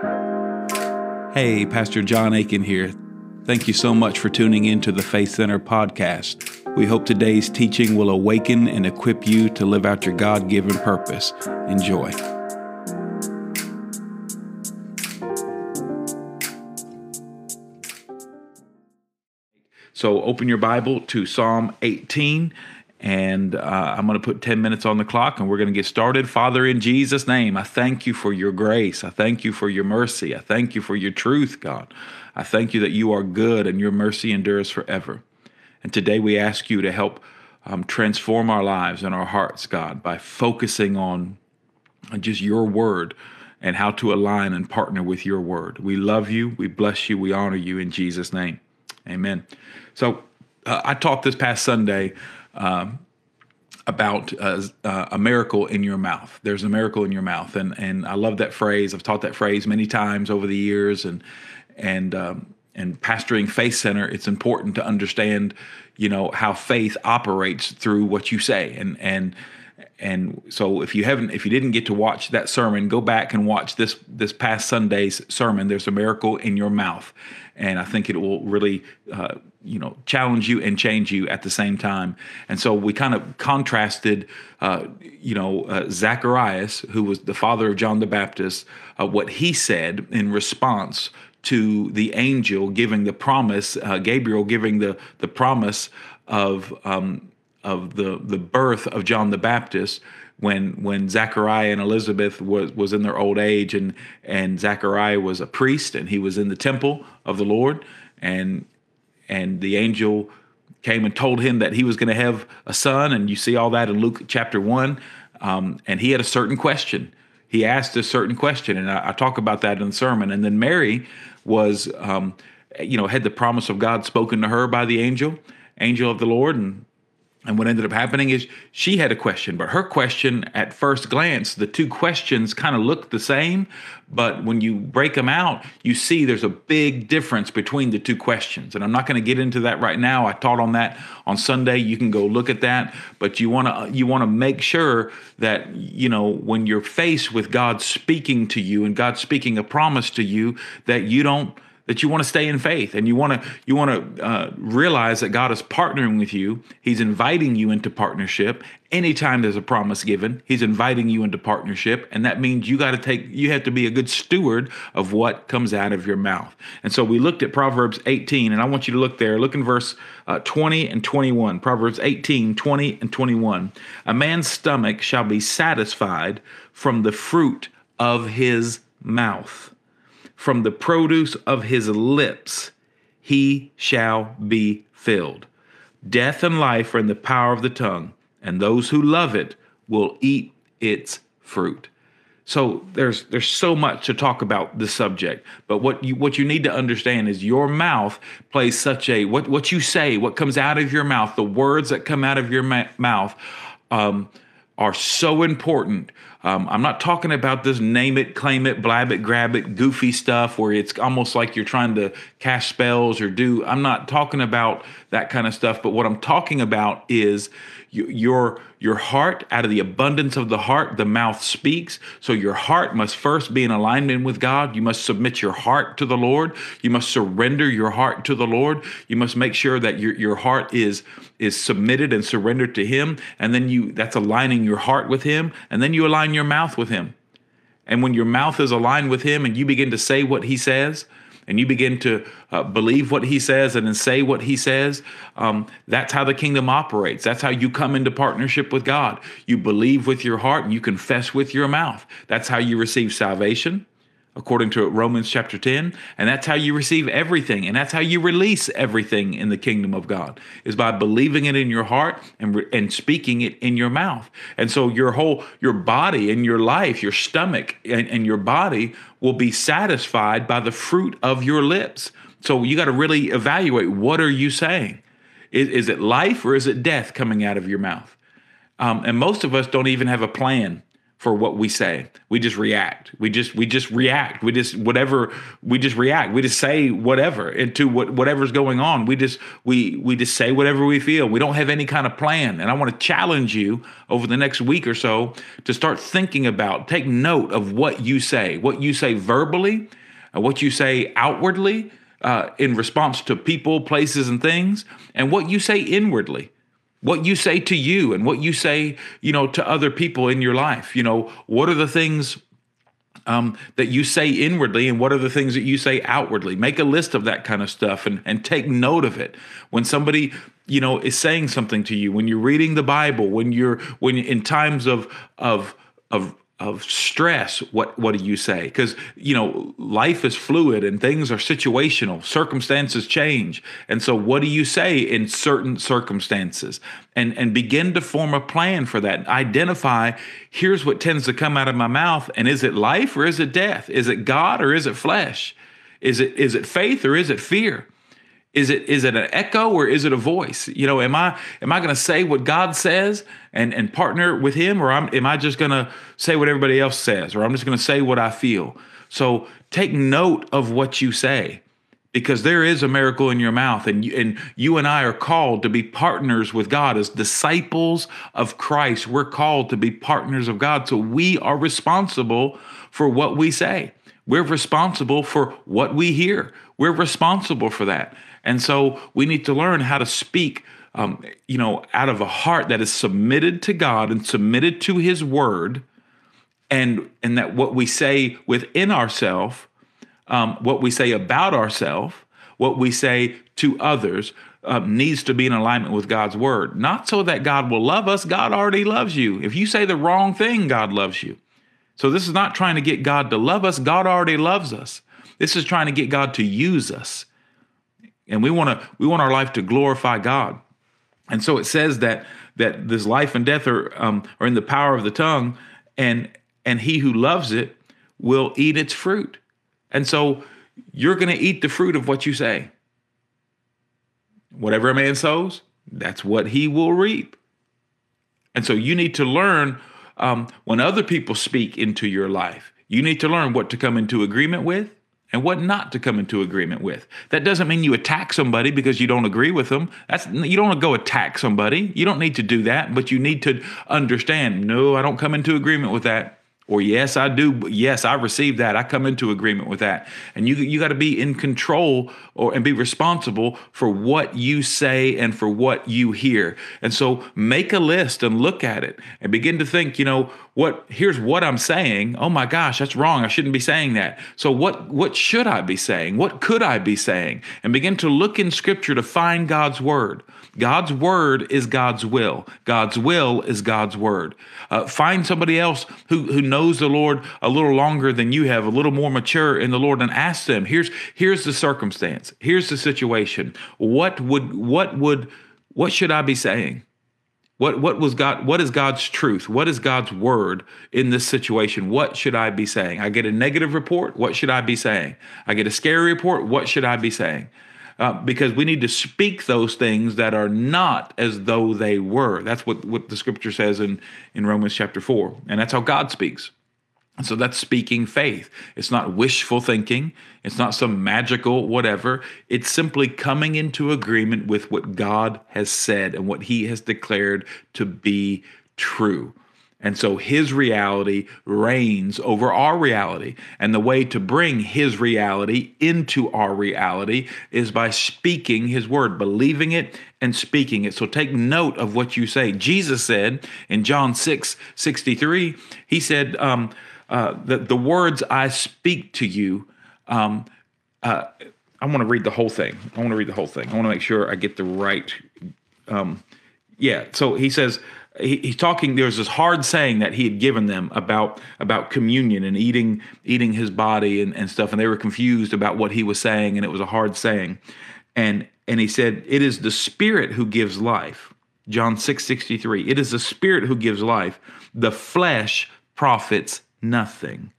Hey, Pastor John Aiken here. Thank you so much for tuning in to the Faith Center podcast. We hope today's teaching will awaken and equip you to live out your God given purpose. Enjoy. So, open your Bible to Psalm 18 and uh, I'm going to put 10 minutes on the clock and we're going to get started. Father, in Jesus' name, I thank you for your grace. I thank you for your mercy. I thank you for your truth, God. I thank you that you are good and your mercy endures forever. And today we ask you to help um, transform our lives and our hearts, God, by focusing on just your word and how to align and partner with your word. We love you. We bless you. We honor you in Jesus' name. Amen. So uh, I talked this past Sunday um, about uh, uh, a miracle in your mouth. There's a miracle in your mouth, and and I love that phrase. I've taught that phrase many times over the years, and and um, and pastoring Faith Center. It's important to understand, you know, how faith operates through what you say, and and and so if you haven't if you didn't get to watch that sermon go back and watch this this past sunday's sermon. There's a miracle in your mouth. And i think it will really uh, you know challenge you and change you at the same time. And so we kind of contrasted uh, you know uh, zacharias who was the father of john the baptist uh, what he said in response to the angel giving the promise uh, gabriel giving the the promise of um, of the the birth of John the Baptist when when Zachariah and Elizabeth was was in their old age and and Zachariah was a priest and he was in the temple of the Lord. And and the angel came and told him that he was going to have a son and you see all that in Luke chapter 1 um, and he had a certain question. He asked a certain question and I, I, talk about that in the sermon. And then Mary was um, you know had the promise of God spoken to her by the angel angel of the Lord. And and what ended up happening is she had a question, but her question at first glance, the two questions kind of look the same, but when you break them out, you see there's a big difference between the two questions. And I'm not going to get into that right now. I taught on that on Sunday. You can go look at that, but you want to you want to make sure that you know when you're faced with God speaking to you and God speaking a promise to you that you don't that you want to stay in faith and you want to you want to uh, realize that God is partnering with you. He's inviting you into partnership. Anytime there's a promise given, He's inviting you into partnership, and that means you got to take you have to be a good steward of what comes out of your mouth. And so we looked at Proverbs 18, and I want you to look there. Look in verse uh, 20 and 21. Proverbs 18, 20 and 21. A man's stomach shall be satisfied from the fruit of his mouth from the produce of his lips he shall be filled. Death and life are in the power of the tongue, and those who love it will eat its fruit. So there's there's so much to talk about this subject, but what you what you need to understand is your mouth plays such a what what you say, what comes out of your mouth, the words that come out of your ma- mouth. Um, are so important. Um, I'm not talking about this name it, claim it, blab it, grab it, goofy stuff where it's almost like you're trying to cast spells or do. I'm not talking about that kind of stuff. But what I'm talking about is your your heart out of the abundance of the heart the mouth speaks so your heart must first be in alignment with god you must submit your heart to the lord you must surrender your heart to the lord you must make sure that your, your heart is is submitted and surrendered to him and then you that's aligning your heart with him and then you align your mouth with him and when your mouth is aligned with him and you begin to say what he says and you begin to uh, believe what he says and then say what he says, um, that's how the kingdom operates. That's how you come into partnership with God. You believe with your heart and you confess with your mouth. That's how you receive salvation according to Romans chapter 10. And that's how you receive everything. And that's how you release everything in the kingdom of God is by believing it in your heart and, and speaking it in your mouth. And so your whole, your body and your life, your stomach and, and your body will be satisfied by the fruit of your lips. So you got to really evaluate what are you saying? Is, is it life or is it death coming out of your mouth? Um, and most of us don't even have a plan for what we say. We just react. We just we just react. We just whatever we just react. We just say whatever into what whatever's going on. We just we we just say whatever we feel. We don't have any kind of plan. And I want to challenge you over the next week or so to start thinking about, take note of what you say, what you say verbally, uh, what you say outwardly uh, in response to people, places, and things, and what you say inwardly what you say to you and what you say you know to other people in your life. You know what are the things um, that you say inwardly and what are the things that you say outwardly? Make a list of that kind of stuff and, and take note of it. When somebody you know is saying something to you when you're reading the bible when you're when in times of of of of stress what what do you say? Because you know life is fluid and things are situational circumstances change. And so what do you say in certain circumstances? And and begin to form a plan for that. Identify here's what tends to come out of my mouth and is it life or is it death? Is it god or is it flesh? Is it is it faith or is it fear is it is it an echo or is it a voice? You know, am I am I going to say what God says and and partner with Him, or I'm, am I just going to say what everybody else says, or I'm just going to say what I feel? So take note of what you say, because there is a miracle in your mouth, and you, and you and I are called to be partners with God as disciples of Christ. We're called to be partners of God, so we are responsible for what we say. We're responsible for what we hear. We're responsible for that. And so we need to learn how to speak, um, you know, out of a heart that is submitted to God and submitted to His Word, and and that what we say within ourselves, um, what we say about ourselves, what we say to others. Um, needs to be in alignment with God's word. Not so that God will love us. God already loves you. If you say the wrong thing, God loves you. So this is not trying to get God to love us. God already loves us. This is trying to get God to use us and we want to we want our life to glorify God. And so it says that that this life and death are um, are in the power of the tongue, and and he who loves it will eat its fruit. And so you're going to eat the fruit of what you say. Whatever a man sows, that's what he will reap. And so you need to learn um, when other people speak into your life. You need to learn what to come into agreement with and what not to come into agreement with. That doesn't mean you attack somebody because you don't agree with them. That's you don't go attack somebody. You don't need to do that, but you need to understand, no, I don't come into agreement with that or yes i do yes i receive that. I come into agreement with that. And you you got to be in control or and be responsible for what you say and for what you hear. And so make a list and look at it and begin to think you know what here's what i'm saying. Oh my gosh that's wrong. I shouldn't be saying that. So what what should i be saying? What could i be saying? And begin to look in scripture to find god's word. God's word is God's will. God's will is God's word. Uh, find somebody else who, who knows the Lord a little longer than you have, a little more mature in the Lord, and ask them. Here's here's the circumstance. Here's the situation. What would what would what should I be saying? What what was God? What is God's truth? What is God's word in this situation? What should I be saying? I get a negative report. What should I be saying? I get a scary report. What should I be saying? Uh, because we need to speak those things that are not as though they were. That's what, what the scripture says in, in Romans chapter 4. And that's how God speaks. And so that's speaking faith. It's not wishful thinking. It's not some magical whatever. It's simply coming into agreement with what God has said and what he has declared to be true. And so his reality reigns over our reality. And the way to bring his reality into our reality is by speaking his word, believing it and speaking it. So take note of what you say. Jesus said in John 6 63, he said, um, uh, that the words I speak to you, um, uh, I want to read the whole thing. I want to read the whole thing. I want to make sure I get the right. Um, yeah. So he says, he, he's talking there's this hard saying that he had given them about about communion and eating eating his body and, and stuff and they were confused about what he was saying and it was a hard saying. And and he said it is the spirit who gives life. John 6 63 it is the spirit who gives life. The flesh profits nothing.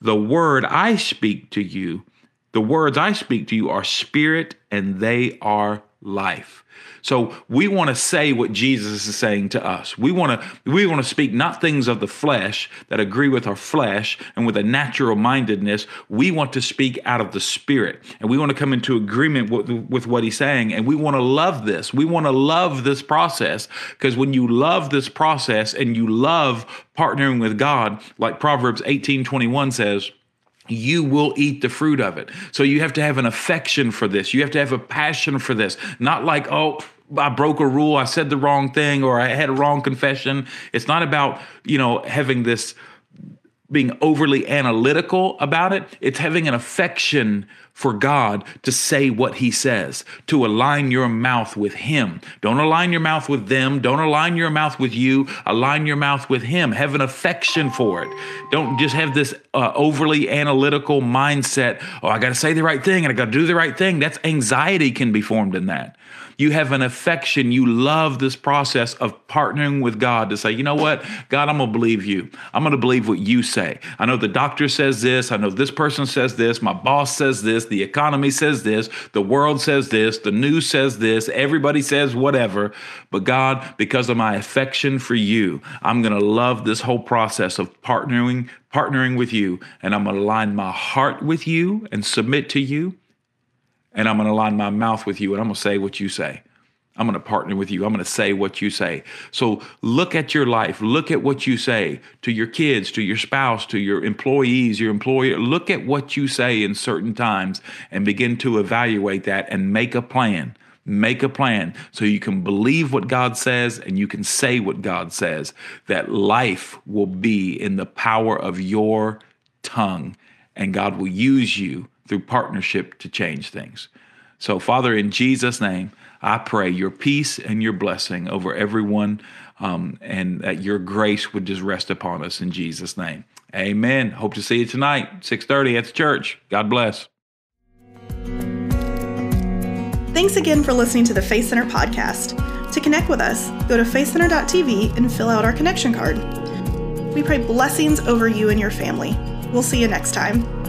The word i speak to you the words i speak to you are spirit and they are life. So we want to say what Jesus is saying to us. We want to we want to speak not things of the flesh that agree with our flesh and with a natural mindedness. We want to speak out of the spirit. And we want to come into agreement with, with what he's saying and we want to love this. We want to love this process because when you love this process and you love partnering with God, like Proverbs 18:21 says, you will eat the fruit of it. So you have to have an affection for this. You have to have a passion for this. Not like, oh, I broke a rule, I said the wrong thing, or I had a wrong confession. It's not about, you know, having this being overly analytical about it. It's having an affection for God to say what He says, to align your mouth with Him. Don't align your mouth with them. Don't align your mouth with you. Align your mouth with Him. Have an affection for it. Don't just have this uh, overly analytical mindset. Oh, I got to say the right thing and I got to do the right thing. That's anxiety can be formed in that. You have an affection. You love this process of partnering with God to say, you know what, God, I'm going to believe you. I'm going to believe what you say. I know the doctor says this. I know this person says this. My boss says this. The economy says this. The world says this. The news says this. Everybody says whatever. But God, because of my affection for you, I'm going to love this whole process of partnering partnering with you and I'm going to align my heart with you and submit to you and I'm going to line my mouth with you and I'm going to say what you say. I'm going to partner with you. I'm going to say what you say. So look at your life. Look at what you say to your kids, to your spouse, to your employees, your employer. Look at what you say in certain times and begin to evaluate that and make a plan. Make a plan so you can believe what God says and you can say what God says. That life will be in the power of your tongue and God will use you through partnership to change things. So, Father, in Jesus' name, I pray your peace and your blessing over everyone, um, and that your grace would just rest upon us in Jesus' name. Amen. Hope to see you tonight, 6:30 at the church. God bless. Thanks again for listening to the Faith Center podcast. To connect with us, go to faithcenter.tv and fill out our connection card. We pray blessings over you and your family. We'll see you next time.